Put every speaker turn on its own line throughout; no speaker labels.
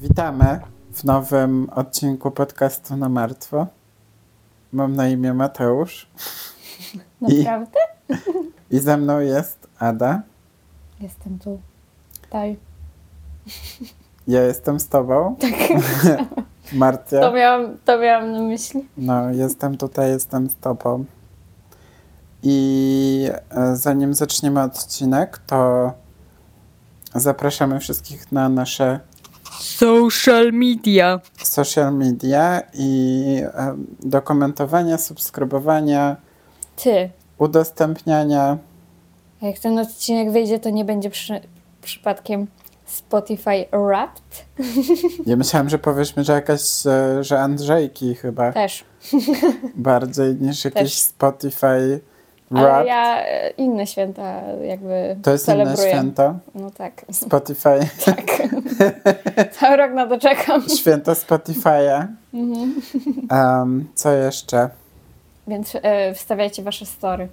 Witamy w nowym odcinku podcastu na martwo. Mam na imię Mateusz I-
Naprawdę?
i ze mną jest Ada.
Jestem tu. Daj.
Ja jestem z tobą.
Tak. To
Marcia.
miałam, to miałam na myśli.
No, jestem tutaj, jestem z tobą. I e, zanim zaczniemy odcinek, to zapraszamy wszystkich na nasze
Social media.
social media i e, do komentowania, subskrybowania,
Ty.
udostępniania.
A jak ten odcinek wyjdzie, to nie będzie przy, przypadkiem Spotify Wrapped?
Ja myślałam, że powiesz mi, że jakaś, e, że Andrzejki chyba
Też.
bardziej niż jakieś
Też.
Spotify
Ale
rap.
ja e, inne święta jakby
To jest
celebruję.
inne święto.
No tak.
Spotify.
Tak. Cały rok na to czekam.
Święto Spotify'a.
Mhm.
Um, co jeszcze?
Więc e, wstawiajcie wasze story.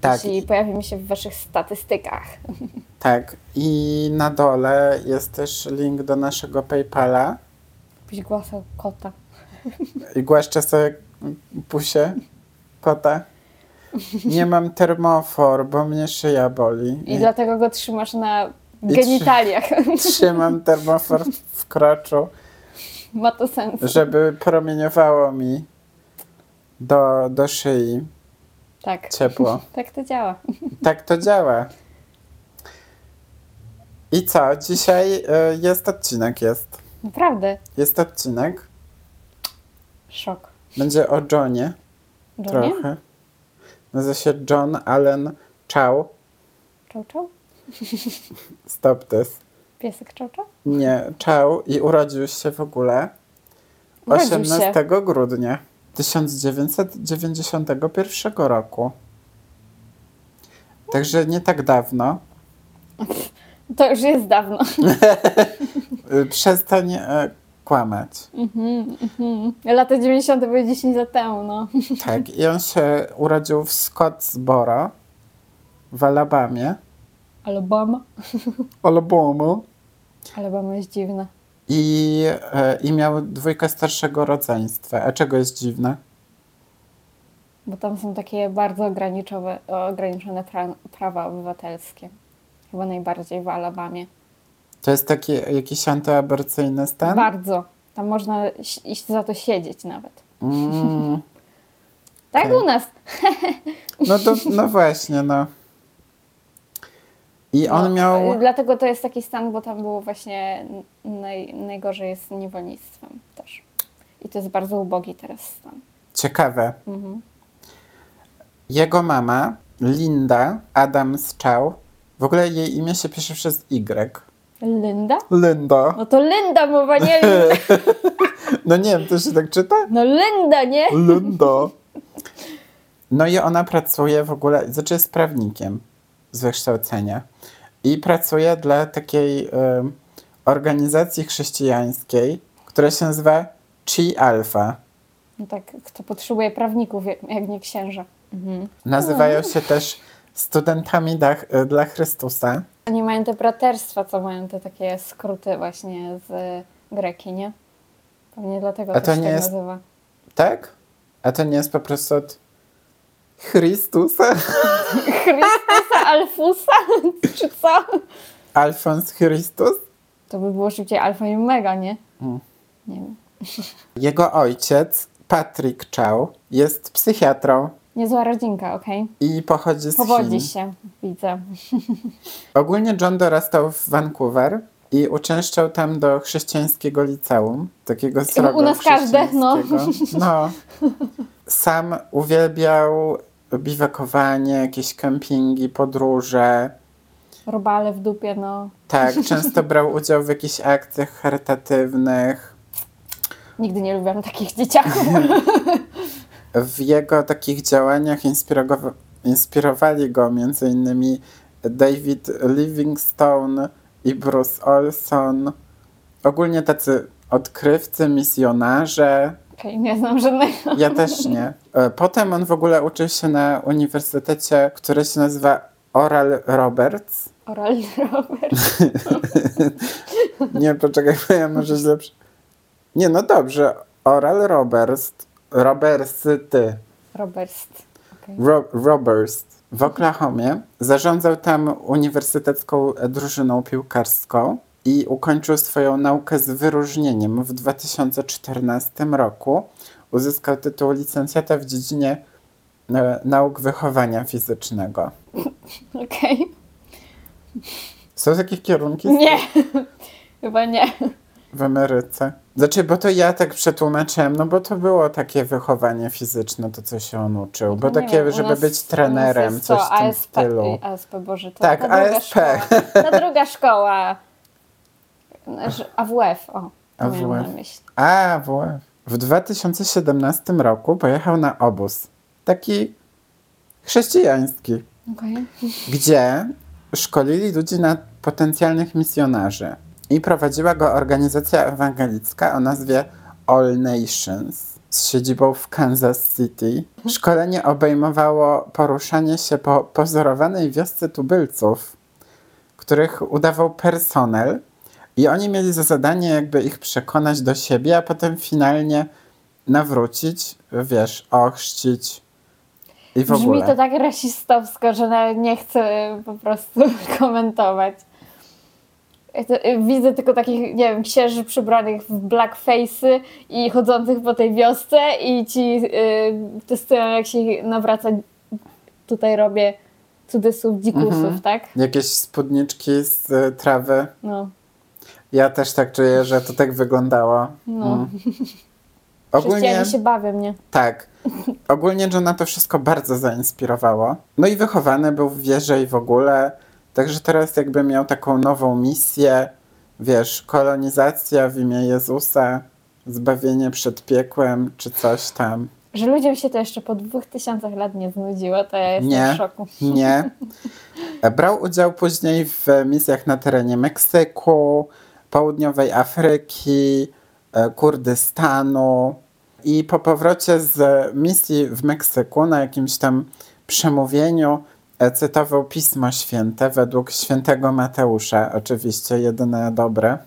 Tak,
Jeśli pojawimy się w waszych statystykach.
tak. I na dole jest też link do naszego PayPala.
Byś głosał kota.
I głaszczę sobie pusie kota. Nie mam termofor, bo mnie szyja boli.
I dlatego go trzymasz na
I
genitaliach.
Trzymam termofor w kroczu,
Ma to sens.
żeby promieniowało mi do, do szyi
Tak.
ciepło.
Tak to działa.
Tak to działa. I co? Dzisiaj y, jest odcinek, jest.
Naprawdę.
Jest odcinek.
Szok.
Będzie o Johnie
Johnie?
trochę. Nazywa się John Allen Chow.
Czał, czał?
Stop this.
Piesek czał, czał?
Nie, Chow i urodził się w ogóle
Urodził
18
się.
grudnia 1991 roku. Także nie tak dawno.
To już jest dawno.
Przestań e, kłamać.
Mhm, mhm. Lata 90. były 10 lat temu, no.
Tak, i on się urodził w Scottsboro w Alabamie.
Alabama.
Alabama.
Alabama jest dziwna.
I, e, I miał dwójkę starszego rodzeństwa. A czego jest dziwne?
Bo tam są takie bardzo ograniczone, ograniczone pra, prawa obywatelskie. Chyba najbardziej w Alabamie.
To jest taki jakiś antyaborcyjny stan?
Bardzo. Tam można iść za to siedzieć nawet.
Mm,
Tak u nas.
no, to, no właśnie, no. I on
No,
miał...
Dlatego to jest taki stan, bo tam było właśnie naj, najgorzej jest z niewolnictwem też. I to jest bardzo ubogi teraz stan.
Ciekawe.
Mhm.
Jego mama, Linda Adams Chow, w ogóle jej imię się pisze przez Y.
Linda?
Linda.
No to Linda mowa, nie.
No nie wiem, to się tak czyta?
No Linda, nie?
Linda. No i ona pracuje w ogóle, znaczy jest prawnikiem z wykształcenia i pracuje dla takiej em, organizacji chrześcijańskiej, która się nazywa Chi Alpha.
No tak, kto potrzebuje prawników, jak jak nie księża. Mhm.
Nazywają się też studentami dla, dla Chrystusa.
Oni mają te braterstwa, co mają te takie skróty właśnie z Greki, nie? Pewnie dlatego
A
to
nie
tak
jest-
nazywa.
Tak? A to nie jest po prostu od Chrystusa?
Chrystusa Alfusa? Czy co?
Alfons Chrystus?
To by było szybciej alfa i omega, nie?
Mm.
Nie wiem.
Jego ojciec, Patrick Chow, jest psychiatrą
Niezła rodzinka, okej?
i pochodzi z
Powodzi
Chin.
się, widzę.
Ogólnie John dorastał w Vancouver i uczęszczał tam do chrześcijańskiego liceum, takiego srogo
u nas każde, no.
no. Sam uwielbiał biwakowanie, jakieś kempingi, podróże.
Robale w dupie, no.
Tak, często brał udział w jakichś akcjach charytatywnych.
Nigdy nie lubiłam takich dzieciaków.
W jego takich działaniach inspirowa- inspirowali go m.in. David Livingstone i Bruce Olson. Ogólnie tacy odkrywcy, misjonarze.
Okej, nie znam żadnego.
Ja też nie. E, Potem on w ogóle uczył się na uniwersytecie, który się nazywa Oral Roberts.
Oral Robert.
Nie, poczekaj, bo ja może źle... Nie, no dobrze. Oral Roberts. Robertsty.
Roberst. Okej.
Ro Roberts w Oklahomie. Zarządzał tam uniwersytecką drużyną piłkarską i ukończył swoją naukę z wyróżnieniem w 2014 roku. Uzyskał tytuł licencjata w dziedzinie e, nauk wychowania fizycznego.
Okej.
Są takie kierunki
Nie. Chyba nie.
w Ameryce? Znaczy, bo to ja tak przetłumaczyłem, no bo to było takie wychowanie fizyczne, to co się on uczył. Bo
No
takie,
wiem,
żeby
nas-
być trenerem, coś w tym
ASP,
stylu.
ASP, Boże, to
Tak,
ta druga
ASP.
szkoła. Ta druga szkoła. AWF, o.
AWF. A, WF. W 2017 roku pojechał na obóz. Taki chrześcijański,
Okej.
gdzie szkolili ludzi na potencjalnych misjonarzy. I prowadziła go organizacja ewangelicka o nazwie All Nations z siedzibą w Kansas City. Szkolenie obejmowało poruszanie się po pozorowanej wiosce tubylców, których udawał personel. I oni mieli za zadanie jakby ich przekonać do siebie, a potem finalnie nawrócić, wiesz, ochrzcić i w
Brzmi
ogóle.
to tak rasistowsko, że nawet nie chcę po prostu komentować. Y, Widzę tylko takich, nie wiem, księży przybranych w blackface'y i chodzących po tej wiosce i ci y, testują, jak się nawraca. Tutaj robię cudzysłów dzikusów,
Mhm.
tak?
Jakieś spódniczki z y, trawy.
No.
Ja też tak czuję, że to tak wyglądało.
No.
Mm. Ogólnie,
się bawią, nie?
tak. Ogólnie Johna to wszystko bardzo zainspirowało. No i wychowany był w wierze i w ogóle. Także teraz jakby miał taką nową misję, wiesz, kolonizacja w imię Jezusa, zbawienie przed piekłem, czy coś tam.
Że ludziom się to jeszcze po dwóch tysiącach lat nie znudziło, to ja jestem
Nie.
w szoku.
Nie. Brał udział później w misjach na terenie Meksyku, Południowej Afryki, e, Kurdystanu. I po powrocie z misji w Meksyku na jakimś tam przemówieniu e, cytował Pismo Święte według świętego Mateusza, oczywiście jedyne dobre.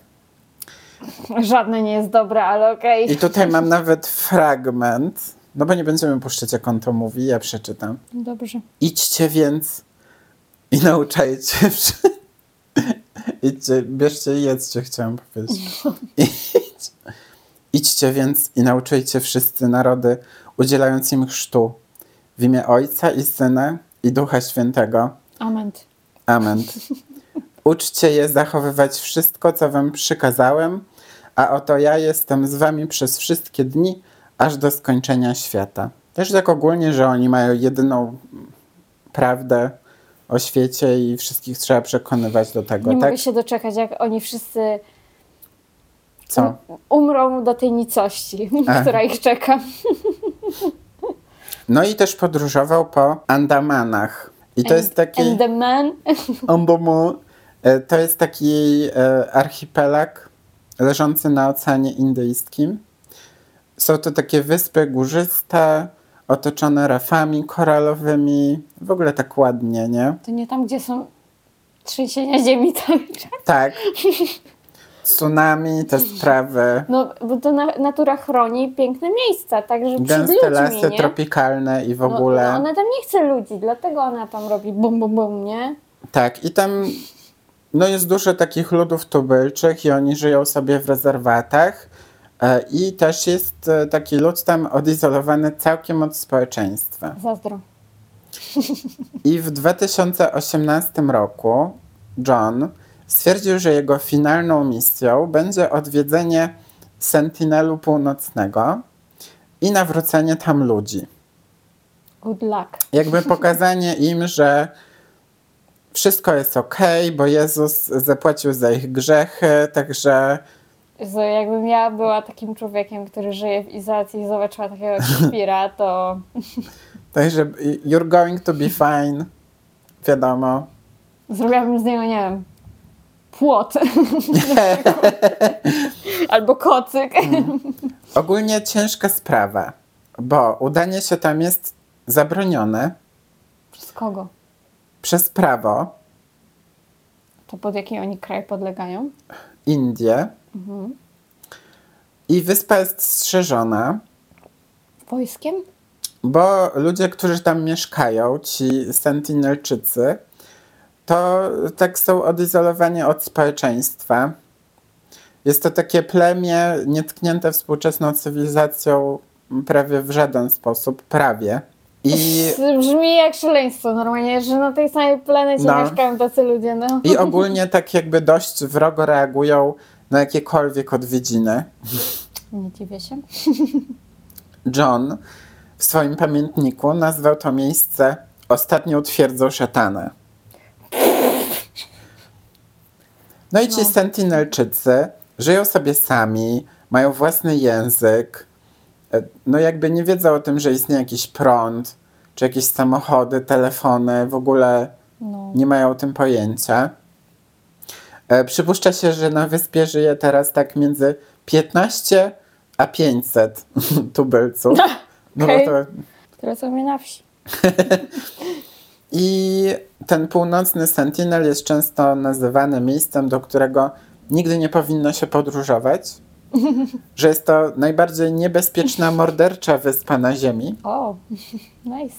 Żadne nie jest dobre, ale okej.
I tutaj mam nawet fragment, no bo nie będziemy puszczać jak on to mówi, ja przeczytam.
Dobrze.
Idźcie więc i nauczajcie. wszy- Idźcie, bierzcie i jedzcie, chciałam powiedzieć. Idź, idźcie więc i nauczajcie wszyscy narody, udzielając im chrztu w imię Ojca i Syna i Ducha Świętego.
Amen.
Amen. Uczcie je zachowywać wszystko, co wam przykazałem, a oto ja jestem z wami przez wszystkie dni, aż do skończenia świata. Też tak ogólnie, że oni mają jedyną prawdę o świecie i wszystkich trzeba przekonywać do tego,
Nie
tak?
mogę się doczekać, jak oni wszyscy
Co?
umrą do tej nicości, która ich czeka.
No i też podróżował po Andamanach. I to jest taki...
And the man.
Andaman. E, To jest taki e, archipelag leżący na Oceanie Indyjskim. Są to takie wyspy górzyste, otoczone rafami koralowymi. W ogóle tak ładnie, nie?
To nie tam, gdzie są trzęsienia ziemi cały czas.
Tak. Tsunami, te sprawy.
No, bo to na, natura chroni piękne miejsca, także przed
Gęste
ludźmi,
lasy
nie?
tropikalne i w
No,
ogóle.
no, ona tam nie chce ludzi, dlatego ona tam robi bum, bum, bum, nie?
Tak, i tam no jest dużo takich ludów tubylczych i oni żyją sobie w rezerwatach. E, I też jest e, taki lud tam odizolowany całkiem od społeczeństwa.
Zazdro.
I w 2018 roku John stwierdził, że jego finalną misją będzie odwiedzenie Sentinelu Północnego i nawrócenie tam ludzi.
Good luck.
Jakby pokazanie im, że wszystko jest ok, bo Jezus zapłacił za ich grzechy, także
Jezu, jakbym ja była takim człowiekiem, który żyje w izolacji i zobaczyła takiego Shakespeare'a, to
Także you're going to be fine. Wiadomo.
zrobiłabym z niego, nie wiem, płot. Albo kocyk.
Ogólnie ciężka sprawa, bo udanie się tam jest zabronione.
Przez kogo?
przez prawo
To pod jaki oni kraj podlegają?
Indie i wyspa jest strzeżona,
Wojskiem?
bo ludzie, którzy tam mieszkają, ci Sentinelczycy, to tak są odizolowani od społeczeństwa. Jest to takie plemię nietknięte współczesną cywilizacją prawie w żaden sposób, prawie. I,
Brzmi jak szaleństwo normalnie, że na tej samej planecie
No.
mieszkają tacy ludzie, no.
I ogólnie tak jakby dość wrogo reagują na jakiekolwiek odwiedziny.
Nie dziwię się.
John w swoim pamiętniku nazwał to miejsce ostatnią twierdzą szatana. No i ci
No.
Sentinelczycy żyją sobie sami, mają własny język, e, no jakby nie wiedzą o tym, że istnieje jakiś prąd, czy jakieś samochody, telefony, w ogóle
No.
nie mają o tym pojęcia. E, przypuszcza się, że na wyspie żyje teraz tak między 15 a 500 tubylców. No
Okej.
to
co mnie na wsi.
I ten północny Sentinel jest często nazywany miejscem, do którego nigdy nie powinno się podróżować. Że jest to najbardziej niebezpieczna, mordercza wyspa na Ziemi.
O, nice.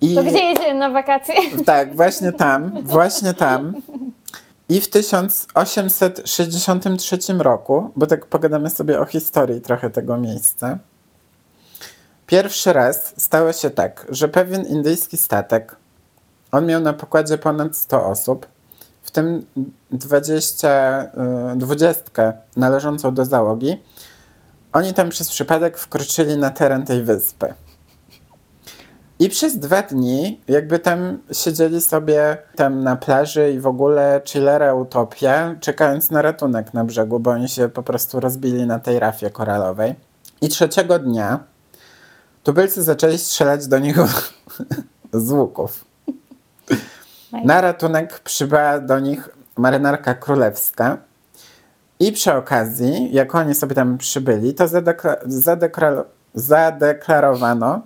I
To gdzie jedziemy na wakacje?
tak, właśnie tam, właśnie tam. I w 1863 roku, bo tak pogadamy sobie o historii trochę tego miejsca, pierwszy raz stało się tak, że pewien indyjski statek, on miał na pokładzie ponad 100 osób, w tym 20, y, 20 należącą do załogi, oni tam przez przypadek wkroczyli na teren tej wyspy. I przez dwa dni jakby tam siedzieli sobie tam na plaży i w ogóle chillera utopia, czekając na ratunek na brzegu, bo oni się po prostu rozbili na tej rafie koralowej. I trzeciego dnia tubylcy zaczęli strzelać do nich z łuków. Na ratunek przybyła do nich marynarka królewska. I przy okazji, jak oni sobie tam przybyli, to zadekla- zadekla- zadeklarowano,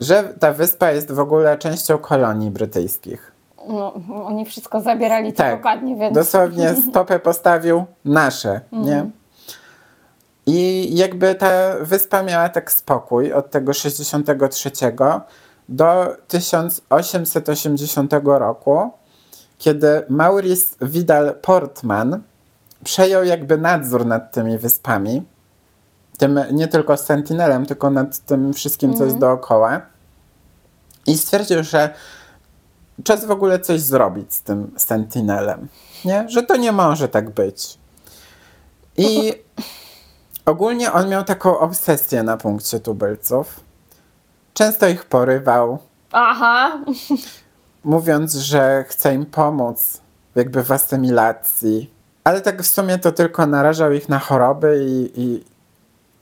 że ta wyspa jest w ogóle częścią kolonii brytyjskich.
No, oni wszystko zabierali co
Tak.
dokładnie, więc...
Dosłownie stopę postawił nasze, nie? I jakby ta wyspa miała tak spokój od tego 63 do 1880 roku, kiedy Maurice Vidal Portman przejął jakby nadzór nad tymi wyspami. Tym nie tylko Sentinelem, tylko nad tym wszystkim, co jest dookoła. I stwierdził, że czas w ogóle coś zrobić z tym Sentinelem. Nie? Że to nie może tak być. I ogólnie on miał taką obsesję na punkcie tubylców. Często ich porywał,
Aha,
mówiąc, że chce im pomóc jakby w asymilacji. Ale tak w sumie to tylko narażał ich na choroby i, i,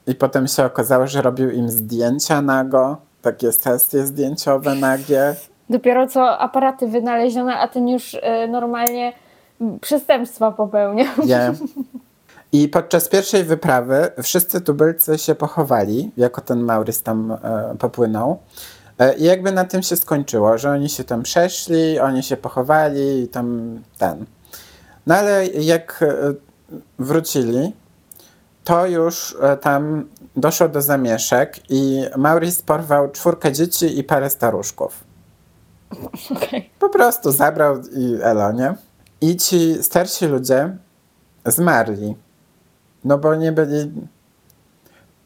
i potem się okazało, że robił im zdjęcia nago, takie sesje zdjęciowe nagie.
dopiero co aparaty wynaleziono, a ten już y, normalnie przestępstwa popełniał.
Nie. I podczas pierwszej wyprawy wszyscy tubylcy się pochowali, jako ten Maurys tam e, popłynął. E, I jakby na tym się skończyło, że oni się tam przeszli, oni się pochowali i tam ten. No ale jak e, wrócili, to już e, tam doszło do zamieszek i Maurys porwał czwórkę dzieci i parę staruszków.
Okej.
Po prostu zabrał i elo, nie? I ci starsi ludzie zmarli. No bo nie byli,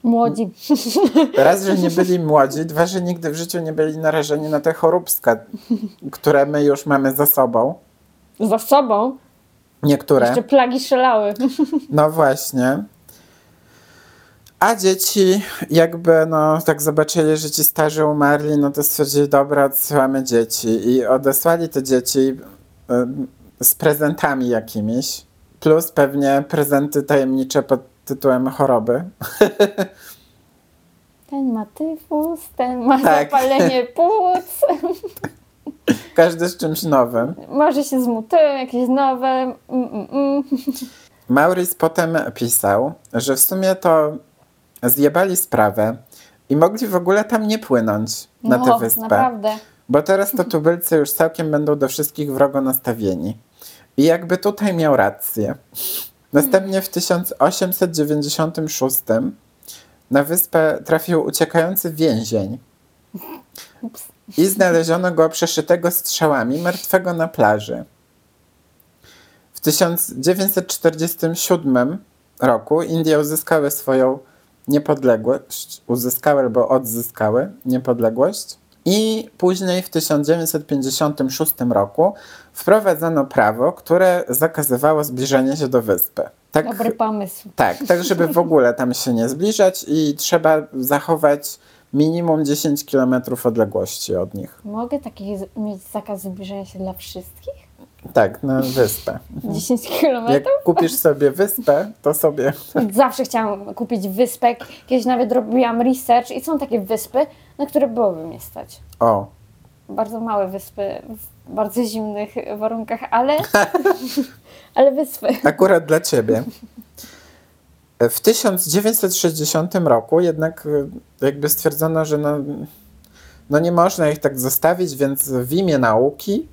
Młodzi.
raz, że nie byli młodzi, dwa, że nigdy w życiu nie byli narażeni na te choróbska, które my już mamy za sobą.
Za sobą.
Niektóre.
Jeszcze plagi szalały.
No właśnie. A dzieci jakby no tak zobaczyli, że ci starzy umarli, no to stwierdzili, dobra, odsyłamy dzieci. I odesłali te dzieci y, z prezentami jakimiś, plus pewnie prezenty tajemnicze pod tytułem choroby.
Ten ma tyfus, ten ma
Tak.
zapalenie płuc,
Każdy z czymś nowym.
może się zmutują, jakieś nowe. Mm, mm, mm.
Maurice potem pisał, że w sumie to zjebali sprawę i mogli w ogóle tam nie płynąć na tę
No,
wyspę.
naprawdę.
bo teraz to tubylcy już całkiem będą do wszystkich wrogo nastawieni. I jakby tutaj miał rację. Następnie w 1896 na wyspę trafił uciekający więzień i znaleziono go przeszytego strzałami, martwego na plaży. W 1947 roku Indie uzyskały swoją niepodległość, uzyskały albo odzyskały niepodległość i później w 1956 roku wprowadzono prawo, które zakazywało zbliżania się do wyspy. Tak,
Dobry pomysł.
tak, tak, żeby w ogóle tam się nie zbliżać i trzeba zachować minimum 10 km odległości od nich.
Mogę taki mieć zakaz zbliżania się dla wszystkich?
Tak, na wyspę.
10
Jak
kilometrów?
kupisz sobie wyspę, to sobie.
Zawsze chciałam kupić wyspę. Kiedyś nawet robiłam research i są takie wyspy, na które byłoby mnie stać.
O,
Bardzo małe wyspy w bardzo zimnych warunkach, ale, ale wyspy.
akurat dla ciebie. W 1960 roku jednak y, jakby stwierdzono, że no, no nie można ich tak zostawić, więc w imię nauki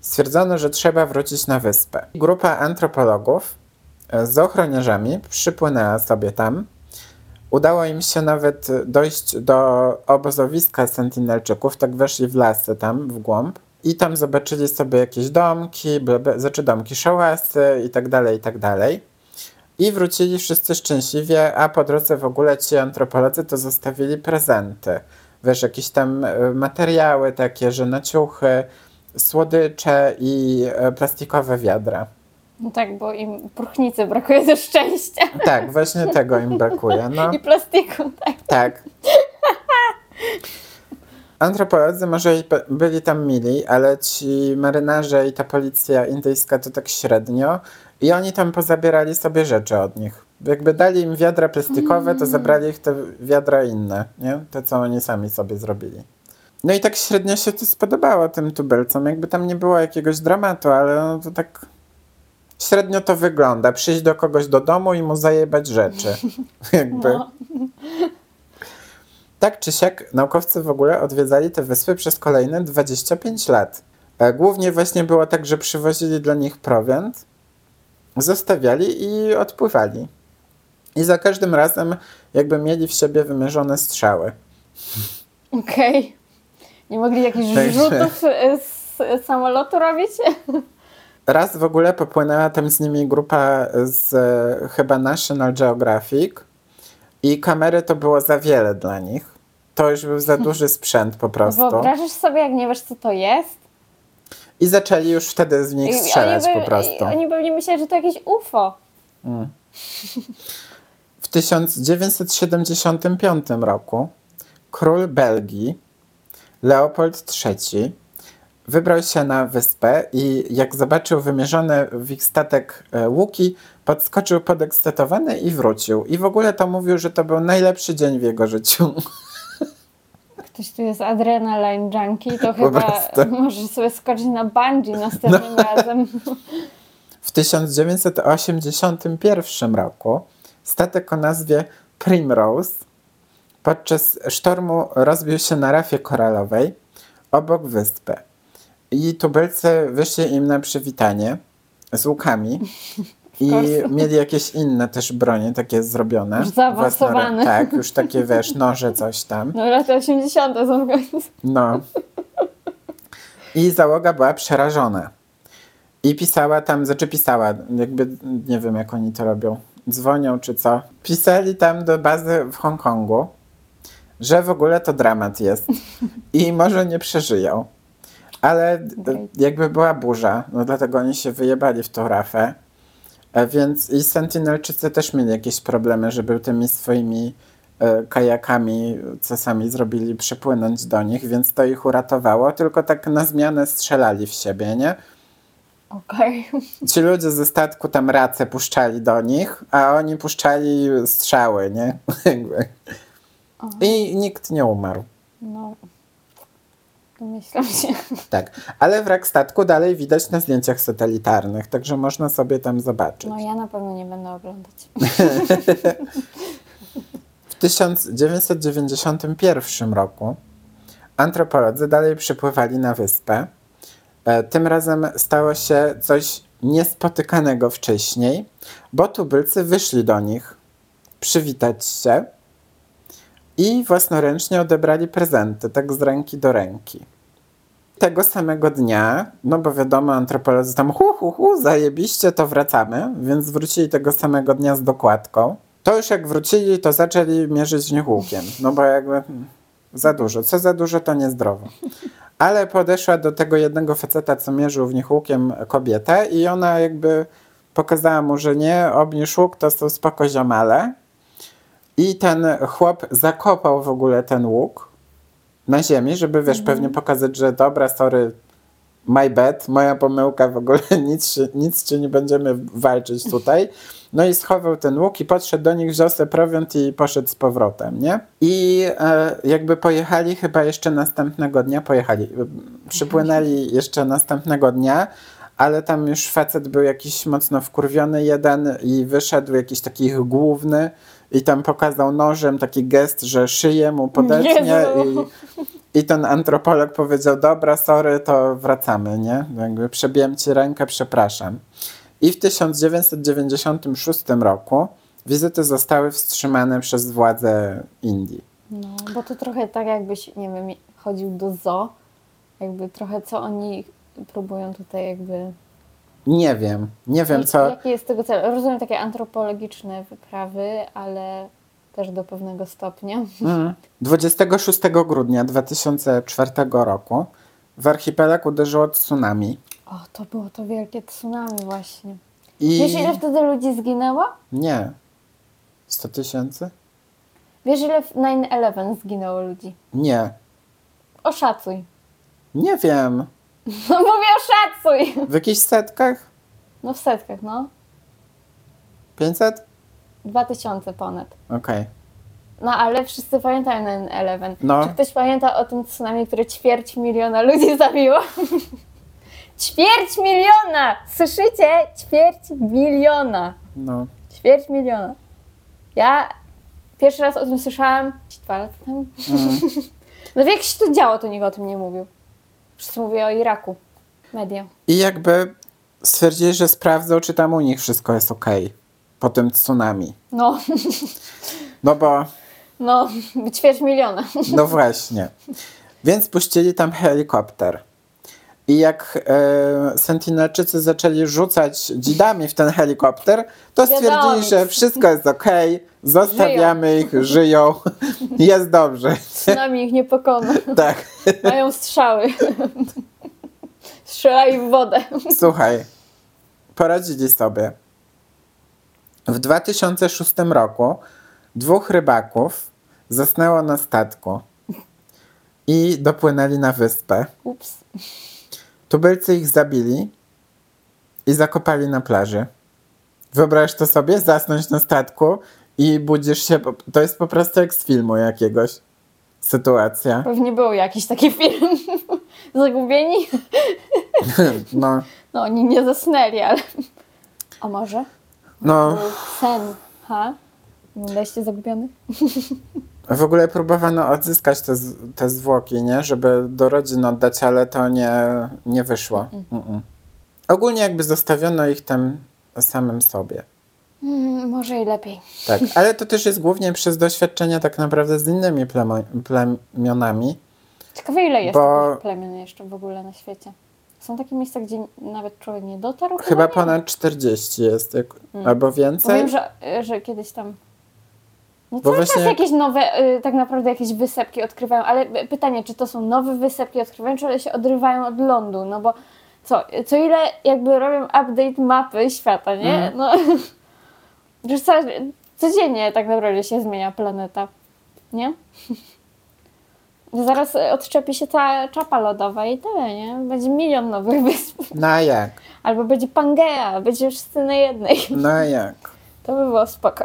stwierdzono, że trzeba wrócić na wyspę. Grupa antropologów e, z ochroniarzami przypłynęła sobie tam. Udało im się nawet dojść do obozowiska Sentinelczyków, tak weszli w lasy tam, w głąb. I tam zobaczyli sobie jakieś domki, znaczy domki, szałasy i tak dalej, i tak dalej. I wrócili wszyscy szczęśliwie, a po drodze w ogóle ci antropolodzy to zostawili prezenty. Wiesz, jakieś tam e, materiały takie, że na ciuchy, słodycze i e, plastikowe wiadra.
No tak, bo im próchnicy brakuje ze szczęścia.
Tak, właśnie tego im brakuje. No.
I plastiku, tak.
Tak. Antropolodzy może byli tam mili, ale ci marynarze i ta policja indyjska to tak średnio. I oni tam pozabierali sobie rzeczy od nich. Jakby dali im wiadra plastikowe, to zabrali ich te wiadra inne, nie? Te, co oni sami sobie zrobili. No i tak średnio się to spodobało tym tubylcom. Jakby tam nie było jakiegoś dramatu, ale no to tak średnio to wygląda. Przyjść do kogoś do domu i mu zajebać rzeczy. Jakby.
No.
Tak czy siak, naukowcy w ogóle odwiedzali te wyspy przez kolejne 25 lat. E, Głównie właśnie było tak, że przywozili dla nich prowiant, zostawiali i odpływali. I za każdym razem jakby mieli w siebie wymierzone strzały.
Okej. Nie mogli jakichś
Także-
rzutów e, z z samolotu robić?
Raz w ogóle popłynęła tam z nimi grupa z e, chyba National Geographic i kamery to było za wiele dla nich. To już był za duży sprzęt po prostu.
Wyobrażasz sobie, jak nie wiesz, co to jest?
I zaczęli już wtedy z nich strzelać
oni
po
by-
prostu.
Oni pewnie myśleli, że to jakieś UFO.
W 1975 roku król Belgii Leopold III wybrał się na wyspę i jak zobaczył wymierzone w ich statek e, łuki, podskoczył podekscytowany i wrócił. I w ogóle to mówił, że to był najlepszy dzień w jego życiu.
Ktoś tu jest adrenaline junkie, to chyba
prostu.
może sobie skoczyć na bungee następnym razem.
W 1981 roku statek o nazwie Primrose podczas sztormu rozbił się na rafie koralowej obok wyspy. I tubylcy wyszli im na przywitanie z łukami i mieli jakieś inne też bronie takie zrobione.
Już zaawansowane.
Tak, już takie wiesz, noże, coś tam.
No lata 80. są w końcu.
No. I załoga była przerażona. I pisała tam, znaczy pisała, jakby nie wiem jak oni to robią, dzwonią czy co. Pisali tam do bazy w Hongkongu, że w ogóle to dramat jest i może nie przeżyją. Ale
Okej.
jakby była burza, no dlatego oni się wyjebali w tą rafę. E, Więc i Sentinelczycy też mieli jakieś problemy, żeby tymi swoimi e, kajakami, co sami zrobili, przypłynąć do nich, więc to ich uratowało, tylko tak na zmianę strzelali w siebie, nie?
Okej.
Ci ludzie ze statku tam racę puszczali do nich, a oni puszczali strzały, nie? Jakby. I nikt nie umarł.
No. Domyślam się.
Tak, ale wrak statku dalej widać na zdjęciach satelitarnych, także można sobie tam zobaczyć.
No ja na pewno nie będę oglądać.
W 1991 roku antropolodzy dalej przypływali na wyspę. E, Tym razem stało się coś niespotykanego wcześniej, bo tubylcy wyszli do nich przywitać się i własnoręcznie odebrali prezenty, tak z ręki do ręki. Tego samego dnia, no bo wiadomo, antropolodzy tam hu, hu, hu, zajebiście, to wracamy, więc wrócili tego samego dnia z dokładką. To już jak wrócili, to zaczęli mierzyć nich łukiem, no bo jakby mm, za dużo. Co za dużo, to niezdrowo. Ale podeszła do tego jednego faceta, co mierzył w nich łukiem kobietę i ona jakby pokazała mu, że nie, obniż łuk, to są spoko ziomale. I ten chłop zakopał w ogóle ten łuk na ziemi, żeby wiesz, pewnie pokazać, że dobra, sorry, my bad, moja pomyłka, w ogóle nic, się, nic ci nie będziemy walczyć tutaj. No i schował ten łuk i podszedł do nich, wziął sobie prowiant i poszedł z powrotem, nie? I e, jakby pojechali chyba jeszcze następnego dnia, pojechali, e, przypłynęli jeszcze następnego dnia, ale tam już facet był jakiś mocno wkurwiony jeden i wyszedł jakiś taki główny i tam pokazał nożem taki gest, że szyję mu podetnie
Jezu.
i, i ten antropolog powiedział, dobra, sorry, to wracamy, nie? Jakby przebiłem ci rękę, przepraszam. I w 1996 roku wizyty zostały wstrzymane przez władze Indii.
No, bo to trochę tak jakbyś, nie wiem, chodził do zoo. Jakby trochę co oni próbują tutaj jakby...
Nie wiem, nie wiem co.
Jaki jest tego cel? Rozumiem takie antropologiczne wyprawy, ale też do pewnego stopnia.
Mm. 26 grudnia 2004 roku w archipelag uderzyło tsunami.
O, to było to wielkie tsunami właśnie.
I
Wiesz, ile wtedy ludzi zginęło?
nie. 100 tysięcy?
Wiesz, ile w 9-11 zginęło ludzi?
Nie.
Oszacuj.
Nie wiem.
No mówię oszacuj!
W jakichś setkach?
No w setkach, no.
500?
2000 ponad.
Okej.
No ale wszyscy pamiętają 9-11.
No.
Czy ktoś pamięta o tym tsunami, które ćwierć miliona ludzi zabiło? ćwierć miliona! Słyszycie? Ćwierć miliona.
No.
Ćwierć miliona. Ja pierwszy raz o tym słyszałam dwa lata temu. No jak się to działo, to nikt o tym nie mówił. Wszyscy mówią o Iraku. Media.
I jakby stwierdzili, że sprawdzą, czy tam u nich wszystko jest okej po tym tsunami.
No,
No bo,
no, ćwierć miliona.
no właśnie. Więc puścili tam helikopter. I jak e, Sentinelczycy zaczęli rzucać dzidami w ten helikopter, to stwierdzili, że wszystko jest okej, zostawiamy ich, żyją, jest dobrze.
Tsunami ich nie pokona.
Tak.
Mają strzały. Strzelali w wodę.
Słuchaj, poradzili sobie. W 2006 roku dwóch rybaków zasnęło na statku i dopłynęli na wyspę.
Ups.
Tubylcy ich zabili i zakopali na plaży. Wyobraź to sobie, zasnąć na statku i budzisz się, to jest po prostu jak z filmu jakiegoś sytuacja.
Pewnie był jakiś taki film. Zagubieni?
No,
No, oni nie zasnęli, ale... A może?
no
sen. Ha? Oglądaliście Zagubionych?
w ogóle próbowano odzyskać te, te zwłoki, nie? Żeby do rodzin oddać, ale to nie, nie wyszło. Mm-mm. Ogólnie jakby zostawiono ich tam samym sobie.
Mm, może i lepiej.
Tak, ale to też jest głównie przez doświadczenia tak naprawdę z innymi plemionami.
Ciekawe ile jest
Bo-
takich plemion jeszcze w ogóle na świecie. Są takie miejsca, gdzie nawet człowiek nie dotarł?
Chyba
nie?
ponad 40 jest, jak, albo
Bo
więcej.
wiem, że, że kiedyś tam... No cały
właśnie
czas
jak-
jakieś nowe, y, tak naprawdę jakieś wysepki odkrywają, ale y, pytanie, czy to są nowe wysepki odkrywają, czy one się odrywają od lądu, no bo co, co ile jakby robią update mapy świata, nie?
Mhm.
No, co, codziennie tak naprawdę się zmienia planeta, nie? Zaraz y, odczepi się ta czapa lodowa i tyle, nie? Będzie milion nowych wysp.
No a jak?
Albo będzie Pangea, będzie wszyscy na jednej.
No a jak?
To by było spoko.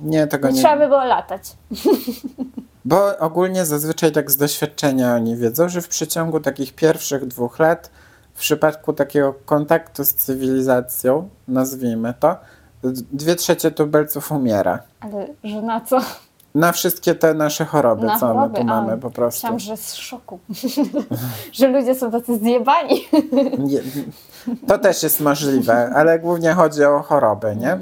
Nie, tego
Nie
nie.
trzeba by było latać.
Bo ogólnie zazwyczaj tak z doświadczenia oni wiedzą, że w przeciągu takich pierwszych dwóch lat, w przypadku takiego kontaktu z cywilizacją, nazwijmy to, dwie trzecie tubylców umiera.
Ale że na co?
Na wszystkie te nasze choroby,
Na
co
choroby,
my tu mamy
a,
po prostu.
Myślałam, że z szoku. że ludzie są tacy zjebani.
Nie, to też jest możliwe, ale głównie chodzi o choroby, nie?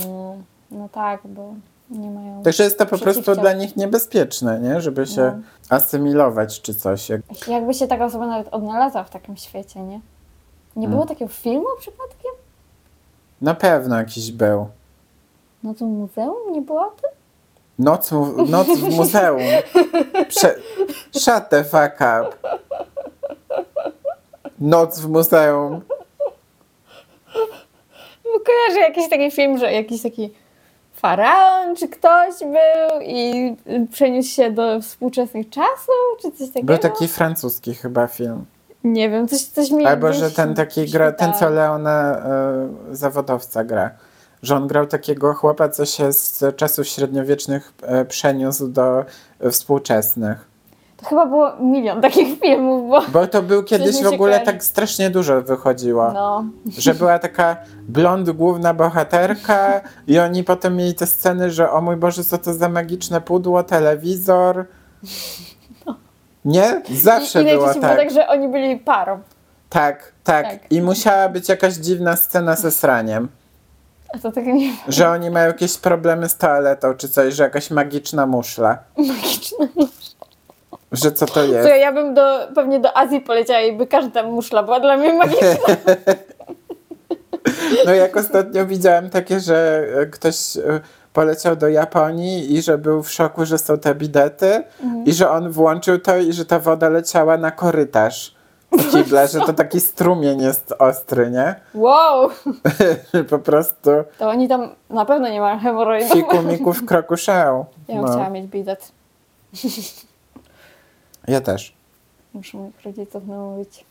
No, tak, bo nie mają...
Także jest to po prostu dla nich niebezpieczne, nie? Żeby się
No.
asymilować czy coś. Jak-
Jakby się taka osoba nawet odnalazła w takim świecie, nie? Nie było
Mm.
takiego filmu przypadkiem?
Na pewno jakiś był.
No to muzeum nie było o tym?
Noc, mu- noc w muzeum. Prze- Shut the fuck up. Noc w muzeum.
Bo kojarzę jakiś taki film, że jakiś taki faraon czy ktoś był i przeniósł się do współczesnych czasów, czy coś takiego?
Był taki francuski chyba film.
Nie wiem, coś, coś mi
Albo, że ten taki gra, ten co. Leona y, zawodowca gra. Że on grał takiego chłopa, co się z czasów średniowiecznych e, przeniósł do e, współczesnych.
To chyba było milion takich filmów, bo...
Bo to był kiedyś w ogóle tak strasznie dużo wychodziło.
No,
Że była taka blond główna bohaterka i oni potem mieli te sceny, że o mój Boże, co to za magiczne pudło, telewizor. Nie? Zawsze
I, i
było tak.
było tak, że oni byli parą.
Tak, tak.
Tak.
I musiała być jakaś dziwna scena ze sraniem.
A to tak nie
Że oni mają jakieś problemy z toaletą czy coś, że jakaś magiczna muszla.
magiczne.
Że co to jest?
ja bym do, pewnie do Azji poleciała i by każda muszla była dla mnie magiczna.
No jak ostatnio widziałem takie, że ktoś e, poleciał do Japonii i że był w szoku, że są te bidety i że on włączył to i że ta woda leciała na korytarz kibla, że to taki strumień jest ostry, nie?
Wow!
po prostu
To oni tam na pewno nie mają hemoroidów.
fiku miku w kroku szał.
Ja bym
No.
chciała mieć bidet.
Ja też.
Muszę moich rodziców namówić.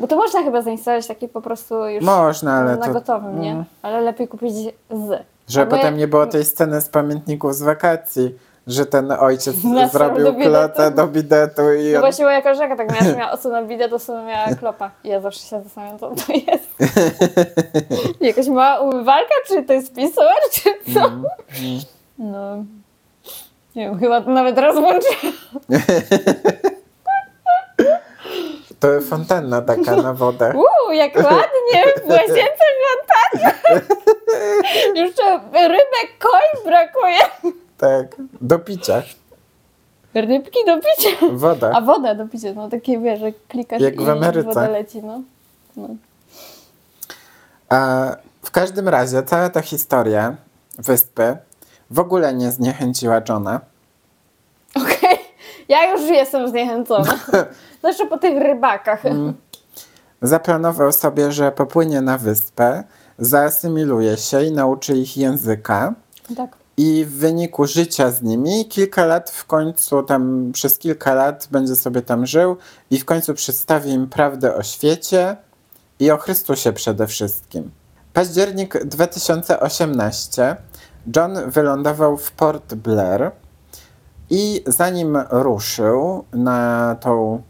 Bo to można chyba zainstalować taki po prostu już
Można, ale
na
to...
gotowym, nie?
mm.
Ale lepiej kupić z.
Że
A my-
potem nie było tej sceny z pamiętników z wakacji, że ten ojciec
Nasrał
zrobił
bidetu.
klotę do bidetu i
No
on...
właśnie moja koleżanka tak miała, że miała osobną bidet, osobną miała klopa. I ja zawsze się zastanawiam, co to jest. Jakaś mała umywalka, czy to jest pisor, czy co?
Mm, mm.
No. Nie wiem, chyba to nawet raz włączę.
To fontanna taka na wodę.
Uuu, jak ładnie! W łazience fontanna! Jeszcze rybek koi brakuje.
Tak, do picia.
Rybki do picia.
Woda.
A woda do picia, no takie wiesz, że klikasz
Jak
i
w Ameryce.
woda leci, no. no.
A w każdym razie cała ta historia wyspy w ogóle nie zniechęciła Johna.
Okej, ja już jestem zniechęcona. Zwłaszcza po tych rybakach.
Mm. Zaplanował sobie, że popłynie na wyspę, zaasymiluje się i nauczy ich języka.
Tak.
I w wyniku życia z nimi kilka lat w końcu tam przez kilka lat będzie sobie tam żył i w końcu przedstawi im prawdę o świecie i o Chrystusie przede wszystkim. Październik 2018 John wylądował w Port Blair i zanim ruszył na tą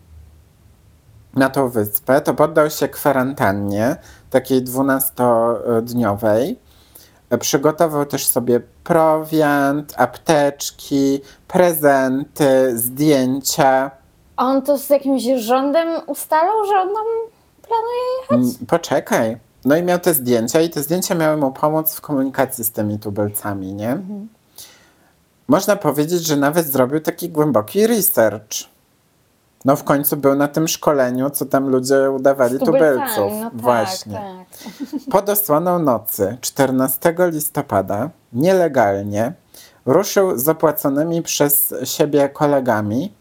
na tą wyspę, to poddał się kwarantannie, takiej 12-dniowej. Przygotował też sobie prowiant, apteczki, prezenty, zdjęcia.
On to z jakimś rządem ustalał, że on tam planuje jechać?
Mm, Poczekaj. No i miał te zdjęcia i te zdjęcia miały mu pomóc w komunikacji z tymi tubylcami, nie? Można powiedzieć, że nawet zrobił taki głęboki research. No w końcu był na tym szkoleniu, co tam ludzie udawali tubylców.
No tak,
Właśnie.
tak.
Pod osłoną nocy 14 listopada nielegalnie ruszył z opłaconymi przez siebie kolegami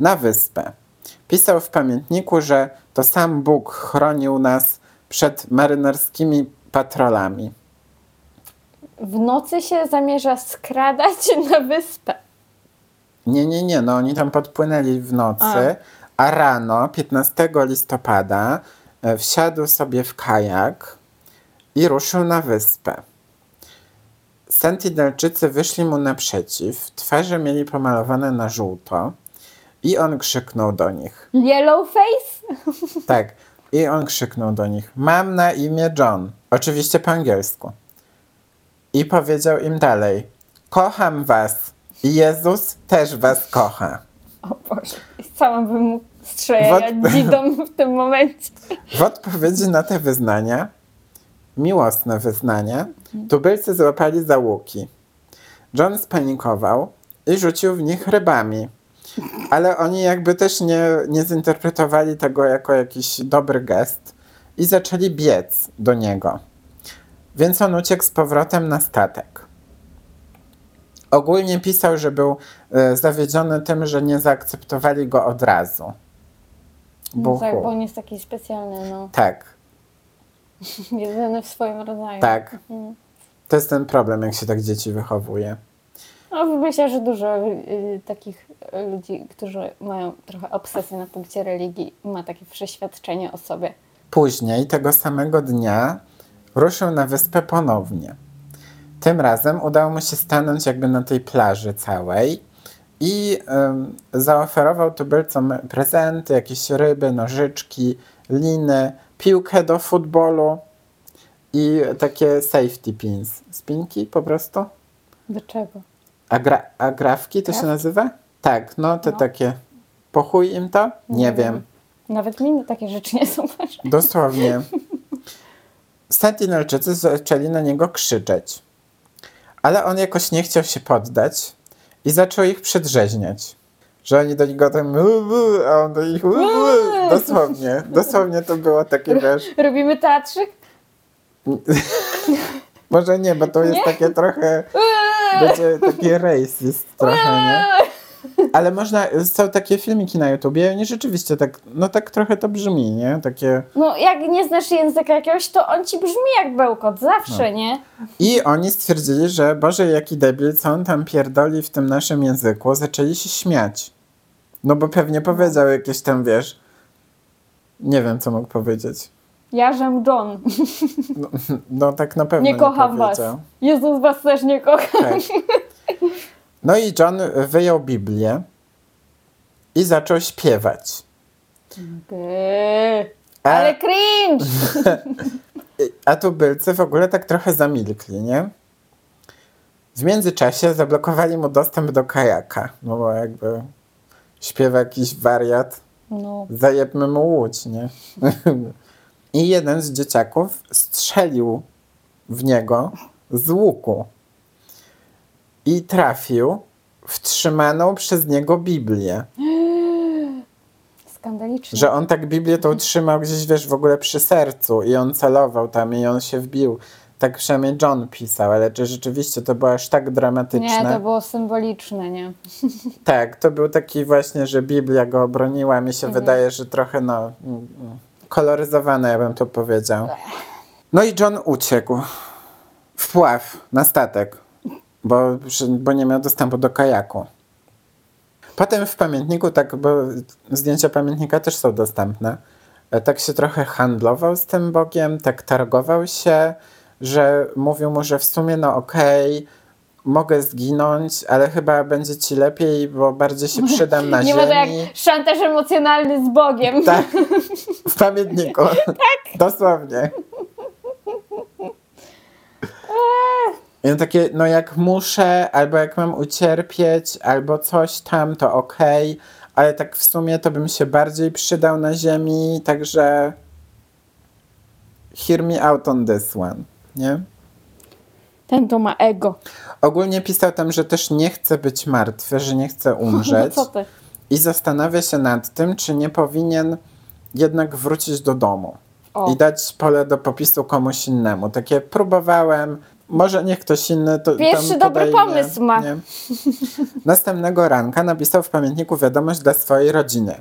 na wyspę. Pisał w pamiętniku, że to sam Bóg chronił nas przed marynarskimi patrolami.
W nocy się zamierza skradać na wyspę.
Nie, nie, nie, no oni tam podpłynęli w nocy, a, rano 15 listopada e, wsiadł sobie w kajak i ruszył na wyspę. Sentinelczycy wyszli mu naprzeciw, twarze mieli pomalowane na żółto i on krzyknął do nich.
Yellow face?
Tak, i on krzyknął do nich: Mam na imię John. Oczywiście po angielsku. I powiedział im dalej: Kocham was. I Jezus też was kocha.
O Boże. Sama bym mu dzidą w tym momencie.
W odpowiedzi na te wyznania, miłosne wyznania, tubylcy złapali za łuki. John spanikował i rzucił w nich rybami. Ale oni jakby też nie, nie zinterpretowali tego jako jakiś dobry gest i zaczęli biec do niego. Więc on uciekł z powrotem na statek. Ogólnie pisał, że był e, zawiedziony tym, że nie zaakceptowali go od razu.
No tak, bo on jest taki specjalny, no.
Tak,
Jedyny w swoim rodzaju.
tak.
Mhm.
To jest ten problem, jak się tak dzieci wychowuje.
No, myślę, że dużo y, takich ludzi, którzy mają trochę obsesję na punkcie religii, ma takie przeświadczenie o sobie.
Później, tego samego dnia, ruszył na wyspę ponownie. Tym razem udało mu się stanąć jakby na tej plaży całej i ym, zaoferował tubylcom prezenty, jakieś ryby, nożyczki, liny, piłkę do futbolu i takie safety pins. Spinki po prostu?
Do czego?
Agra agrafki to się
Grafki?
nazywa? Tak, no te
No.
takie. Pochuj im to? Nie wiem.
Nawet mi takie rzeczy nie są ważne.
Dosłownie. Sentinelczycy zaczęli na niego krzyczeć. Ale on jakoś nie chciał się poddać i zaczął ich przedrzeźniać. Że oni do niego tam "Wu, wu", a on do nich "Wu, wu". Dosłownie. Dosłownie to było takie, wiesz...
Robimy teatrzyk?
Może nie, bo to jest
Nie?
takie trochę... Będzie taki racist trochę, nie? Ale można... Są takie filmiki na YouTubie i oni rzeczywiście tak... No tak trochę to brzmi, nie? Takie...
No, jak nie znasz języka jakiegoś, to on ci brzmi jak bełkot, zawsze,
No.
nie?
I oni stwierdzili, że Boże, jaki debil, co on tam pierdoli w tym naszym języku. Zaczęli się śmiać. No bo pewnie powiedział jakieś tam, wiesz... Nie wiem, co mógł powiedzieć.
Jarzem John.
No, no tak na pewno
Nie
nie,
kocham was.
powiedział.
Jezus was też nie kocha.
Tak. No i John wyjął Biblię i zaczął śpiewać.
By.
A,
Ale cringe!
a tubylcy w ogóle tak trochę zamilkli, nie? W międzyczasie zablokowali mu dostęp do kajaka, no bo jakby śpiewa jakiś wariat,
No,
zajebmy mu łódź, nie? I jeden z dzieciaków strzelił w niego z łuku i trafił w trzymaną przez niego Biblię.
skandalicznie.
Że on tak Biblię tą trzymał gdzieś, wiesz, w ogóle przy sercu i on celował tam i on się wbił. Tak przynajmniej John pisał, ale czy rzeczywiście to było aż tak dramatyczne?
Nie, to było symboliczne, nie?
Tak, to był taki właśnie, że Biblia go obroniła. Mi się
Mhm.
wydaje, że trochę no koloryzowane, ja bym to powiedział. No i John uciekł. Wpław na statek, bo, bo nie miał dostępu do kajaku. Potem w pamiętniku, tak, bo zdjęcia pamiętnika też są dostępne, e, tak się trochę handlował z tym Bogiem, tak targował się, że mówił mu, że w sumie no okej, mogę zginąć, ale chyba będzie ci lepiej, bo bardziej się przydam na
nie
ziemi.
ma to jak szantaż emocjonalny z Bogiem.
Tak, w pamiętniku. tak. Dosłownie. I takie, no jak muszę, albo jak mam ucierpieć, albo coś tam, to okej, ale tak w sumie to bym się bardziej przydał na ziemi, także hear me out on this one, nie?
Ten to ma ego.
Ogólnie pisał tam, że też nie chce być martwy, że nie chce umrzeć.
co ty?
I zastanawia się nad tym, czy nie powinien jednak wrócić do domu
O.
i dać pole do popisu komuś innemu. Takie próbowałem, może niech ktoś inny to
Pierwszy dobry
podejmie,
pomysł ma.
Nie? Następnego ranka napisał w pamiętniku wiadomość dla swojej rodziny,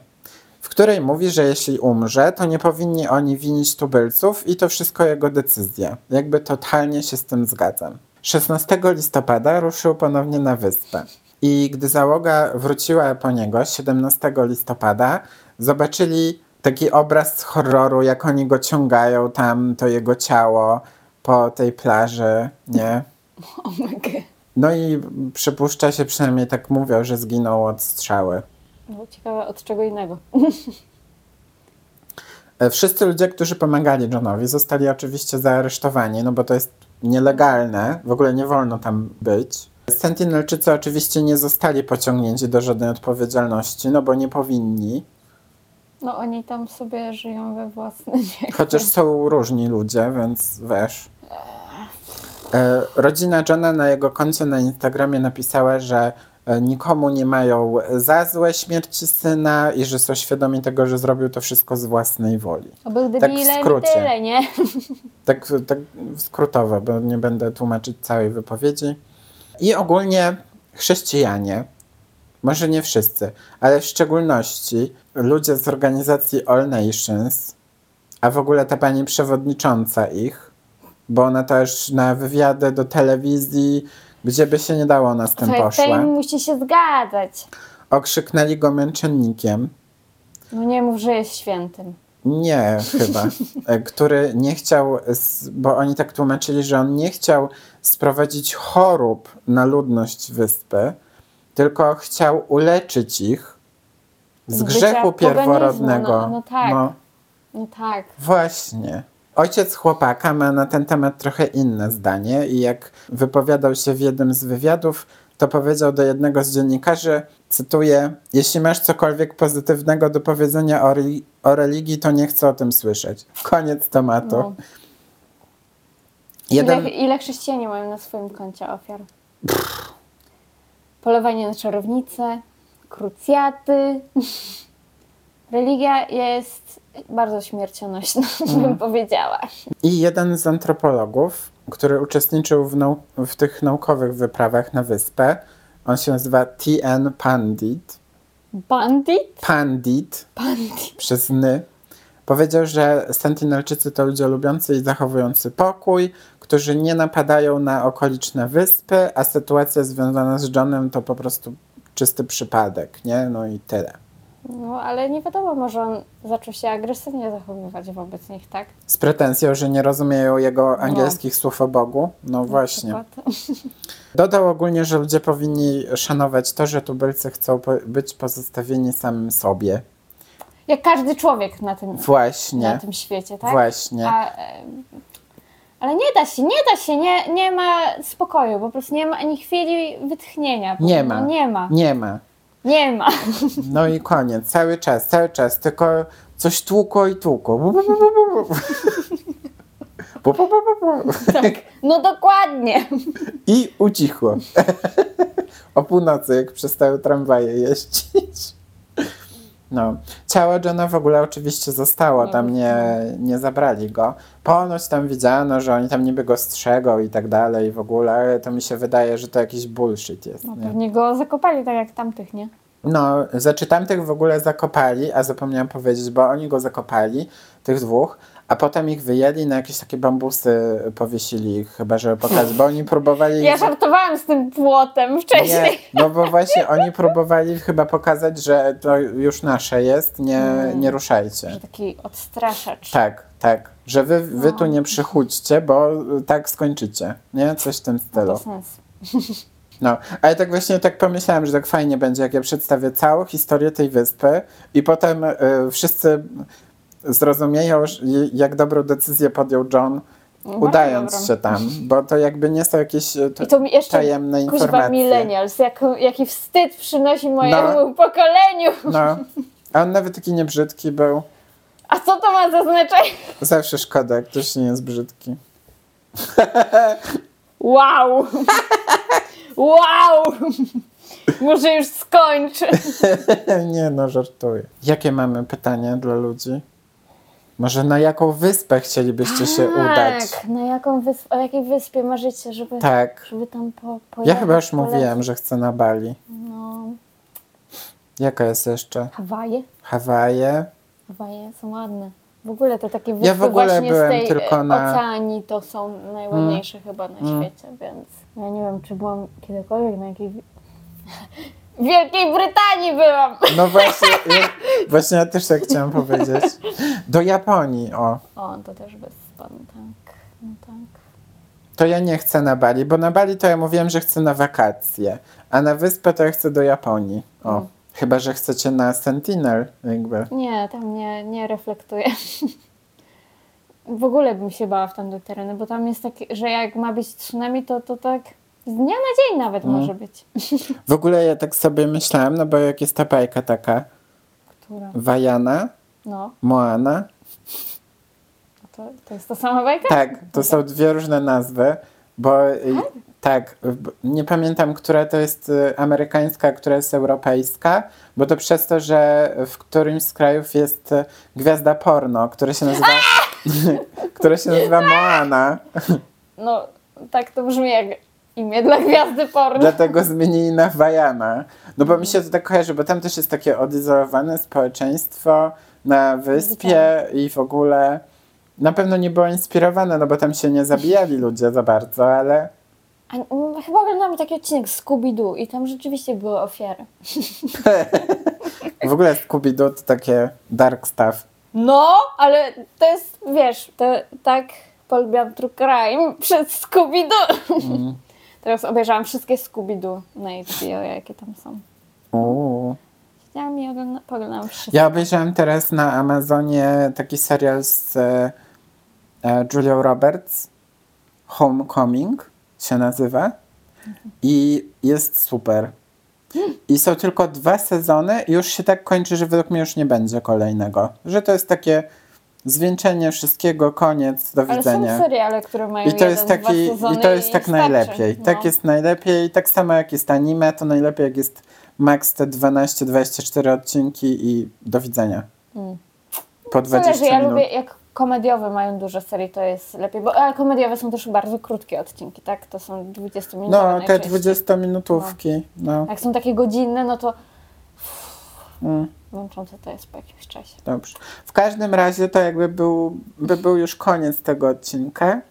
w której mówi, że jeśli umrze, to nie powinni oni winić tubylców i to wszystko jego decyzja. Jakby totalnie się z tym zgadzam. 16 listopada ruszył ponownie na wyspę. I gdy załoga wróciła po niego 17 listopada, zobaczyli taki obraz horroru, jak oni go ciągają tam, to jego ciało po tej plaży, nie?
Oh.
No i przypuszcza się, przynajmniej tak mówią, że zginął od strzały.
No, ciekawe od czego innego.
E, Wszyscy ludzie, którzy pomagali Johnowi, zostali oczywiście zaaresztowani, no bo to jest nielegalne, w ogóle nie wolno tam być. Sentinelczycy oczywiście nie zostali pociągnięci do żadnej odpowiedzialności, no bo nie powinni.
No oni tam sobie żyją we własnym wieku.
Chociaż są różni ludzie, więc wiesz. E, rodzina Johna na jego koncie na Instagramie napisała, że nikomu nie mają za złe śmierci syna i że są świadomi tego, że zrobił to wszystko z własnej woli.
Oby
Tak w skrócie.
tyle, nie?
Tak, tak skrótowo, bo nie będę tłumaczyć całej wypowiedzi. I ogólnie chrześcijanie, może nie wszyscy, ale w szczególności ludzie z organizacji All Nations, a w ogóle ta pani przewodnicząca ich, bo ona też na wywiady do telewizji, gdzie by się nie dało, ona z tym
Słuchaj, Fame musi się zgadzać.
okrzyknęli go męczennikiem.
No nie mów, że jest świętym.
Nie, chyba. E, Który nie chciał, bo oni tak tłumaczyli, że on nie chciał sprowadzić chorób na ludność wyspy, tylko chciał uleczyć ich z grzechu
poganizmu,
pierworodnego.
no- no tak.
No,
No tak.
właśnie. Ojciec chłopaka ma na ten temat trochę inne zdanie i jak wypowiadał się w jednym z wywiadów, to powiedział do jednego z dziennikarzy, cytuję, jeśli masz cokolwiek pozytywnego do powiedzenia o, reli- o religii, to nie chcę o tym słyszeć. Koniec tematu.
No.
Jeden,
Ile, ile chrześcijanie mają na swoim koncie ofiar? Polowanie na czarownice, krucjaty. Religia jest bardzo śmiercionośna,
Mhm.
bym powiedziała.
I jeden z antropologów, który uczestniczył w, nau- w tych naukowych wyprawach na wyspę, on się nazywa T.N. Pandit.
Bandit?
Pandit
Bandit.
przez ny, powiedział, że Sentinelczycy to ludzie lubiący i zachowujący pokój, którzy nie napadają na okoliczne wyspy, a sytuacja związana z Johnem to po prostu czysty przypadek, nie? No i tyle.
No, ale nie wiadomo, może on zaczął się agresywnie zachowywać wobec nich, tak?
Z pretensją, że nie rozumieją jego angielskich słów o Bogu. No właśnie.
Na przykład.
Dodał ogólnie, że ludzie powinni szanować to, że tubylcy chcą być pozostawieni samym sobie.
Jak każdy człowiek na tym,
Właśnie.
na tym świecie, tak?
Właśnie.
A, ale nie da się, nie da się, nie, nie ma spokoju, po prostu nie ma ani chwili wytchnienia.
Nie
No,
ma.
nie ma.
Nie ma.
Nie ma.
No i koniec. Cały czas, cały czas. Tylko coś tłukło i tłukło. Bu, bu, bu, bu, bu, bu. Bu, bu, bu, bu, bu.
Tak. No dokładnie.
I ucichło. o północy, jak przestały tramwaje jeździć. No. Ciało Johna w ogóle oczywiście zostało,
Nie
tam nie, nie zabrali go. Ponoć tam widziano, że oni tam niby go strzegą i tak dalej w ogóle, ale to mi się wydaje, że to jakiś bullshit jest.
No
nie?
pewnie go zakopali tak jak tamtych, nie?
No, znaczy tamtych w ogóle zakopali, a zapomniałam powiedzieć, bo oni go zakopali, tych dwóch, a potem ich wyjęli na jakieś takie bambusy, powiesili ich chyba, żeby pokazać, bo oni próbowali...
Ja żartowałam z tym płotem wcześniej.
Nie, no bo właśnie oni próbowali chyba pokazać, że to już nasze jest, nie,
Mm.
nie ruszajcie.
Że taki odstraszacz.
Tak, tak, że wy, wy tu
No.
nie przychódźcie, bo tak skończycie, nie? Coś w tym
Ma
stylu.
to sens.
No, ale tak właśnie tak pomyślałem, że tak fajnie będzie, jak ja przedstawię całą historię tej wyspy i potem y, wszyscy zrozumieją, jak dobrą decyzję podjął John,
No,
udając
bardzo
się tam, bo to jakby nie są jakieś y, to,
I to mi jeszcze
tajemne
kuźwa
informacje.
millennials, jak, jaki wstyd przynosi mojemu
No.
pokoleniu.
No, a on nawet taki niebrzydki był.
A co to ma za znaczenie?
Zawsze szkoda, jak ktoś nie jest brzydki.
Wow! Wow! Może już skończę.
nie no, żartuję. Jakie mamy pytania dla ludzi? Może na jaką wyspę chcielibyście się udać?
Tak, na jaką wysp- o jakiej wyspie marzycie, żeby,
Tak.
żeby tam po,
Ja
pojechać?
chyba już
polecieć?
mówiłem, że chcę na Bali.
No,
Jaka jest jeszcze?
Hawaje?
Hawaje?
Hawaje są ładne. W ogóle to takie wyspy
Ja w ogóle
właśnie
byłem
z tej
tylko
e,
na-
oceanii to są najładniejsze chyba na
Mm.
świecie, więc ja nie wiem, czy byłam kiedykolwiek na jakiej... W Wielkiej Brytanii byłam!
No właśnie, ja, właśnie ja też tak chciałam powiedzieć. Do Japonii, o.
O, to też wyspa, no tak, no tak.
To ja nie chcę na Bali, bo na Bali to ja mówiłem, że chcę na wakacje, a na wyspę to ja chcę do Japonii. O.
Mm.
Chyba, że chcecie na Sentinel, jakby.
Nie, tam nie, nie reflektuję. W ogóle bym się bała w tamte tereny, bo tam jest tak, że jak ma być tsunami, to, to tak Z dnia na dzień nawet
Mm.
może być.
W ogóle ja tak sobie myślałam, no bo jak jest ta bajka taka,
Która?
Wajana,
No,
Moana,
to, to jest ta sama bajka?
tak, to są dwie różne nazwy, bo y, tak, b- nie pamiętam, która to jest y, amerykańska, a która jest europejska, bo to przez to, że w którymś z krajów jest y, gwiazda porno, która się nazywa, która się nazywa Moana,
No, tak to brzmi jak imię dla gwiazdy porno.
dlatego zmienili na Wajana. No bo mi się to tak kojarzy, bo tam też jest takie odizolowane społeczeństwo na wyspie i w ogóle na pewno nie było inspirowane, no bo tam się nie zabijali ludzie za bardzo, ale
A, mm, chyba oglądamy taki odcinek Scooby-Doo i tam rzeczywiście były ofiary.
w ogóle Scooby-Doo to takie dark stuff.
No, ale to jest, wiesz, to tak polubiłam True Crime przez Scooby-Doo.
Mm.
Teraz obejrzałam wszystkie Scooby-Doo na HBO, jakie tam są.
Uuu.
Siedziałam i ogląda, poglądałam wszystko.
Ja obejrzałem teraz na Amazonie taki serial z e, e, Julią Roberts, Homecoming się nazywa i jest super. I są tylko dwa sezony i już się tak kończy, że według mnie już nie będzie kolejnego. Że to jest takie zwieńczenie wszystkiego, koniec, do
Ale
widzenia.
są seriale, które mają
I to jest
jeden, dwa
taki, i to jest tak
starczy.
najlepiej.
No.
Tak jest najlepiej. Tak samo jak jest anime, to najlepiej jak jest max te 12-24 odcinki i do widzenia.
Mm.
Po 20
Zależy, ja
minut.
lubię jak komediowe mają dużo serii, to jest lepiej, bo ale komediowe są też bardzo krótkie odcinki, tak? To są 20 minut.
No, te 20-minutówki. No.
Jak są takie godzinne, no to
Mm,
męczące to jest po jakimś czasie.
dobrze. W każdym razie to jakby był, by był już koniec tego odcinka.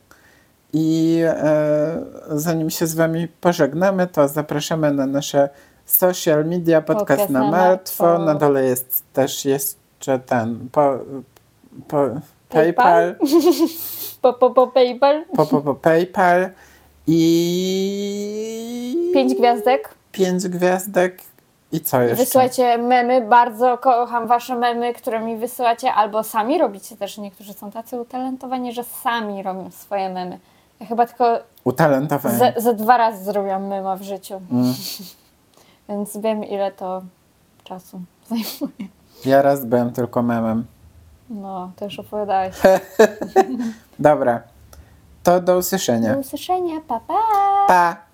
I e, zanim się z wami pożegnamy, to zapraszamy na nasze social media, podcast,
Podcast
na
na
martwo.
martwo.
Na dole jest też jeszcze ten po, po,
PayPal.
PayPal,
Po, po, po PayPal,
po, po, po PayPal i
pięć gwiazdek.
pięć gwiazdek i co jeszcze?
Wysyłajcie memy, bardzo kocham wasze memy, które mi wysyłacie, albo sami robicie też. Niektórzy są tacy utalentowani, że sami robią swoje memy. Ja chyba tylko
Utalentowani.
ze, ze dwa razy zrobiłam mema w życiu,
Mm.
więc wiem ile to czasu zajmuje.
Ja raz byłem tylko memem.
No, to już opowiadałeś.
Dobra, to do usłyszenia.
Do usłyszenia, pa pa!
Pa!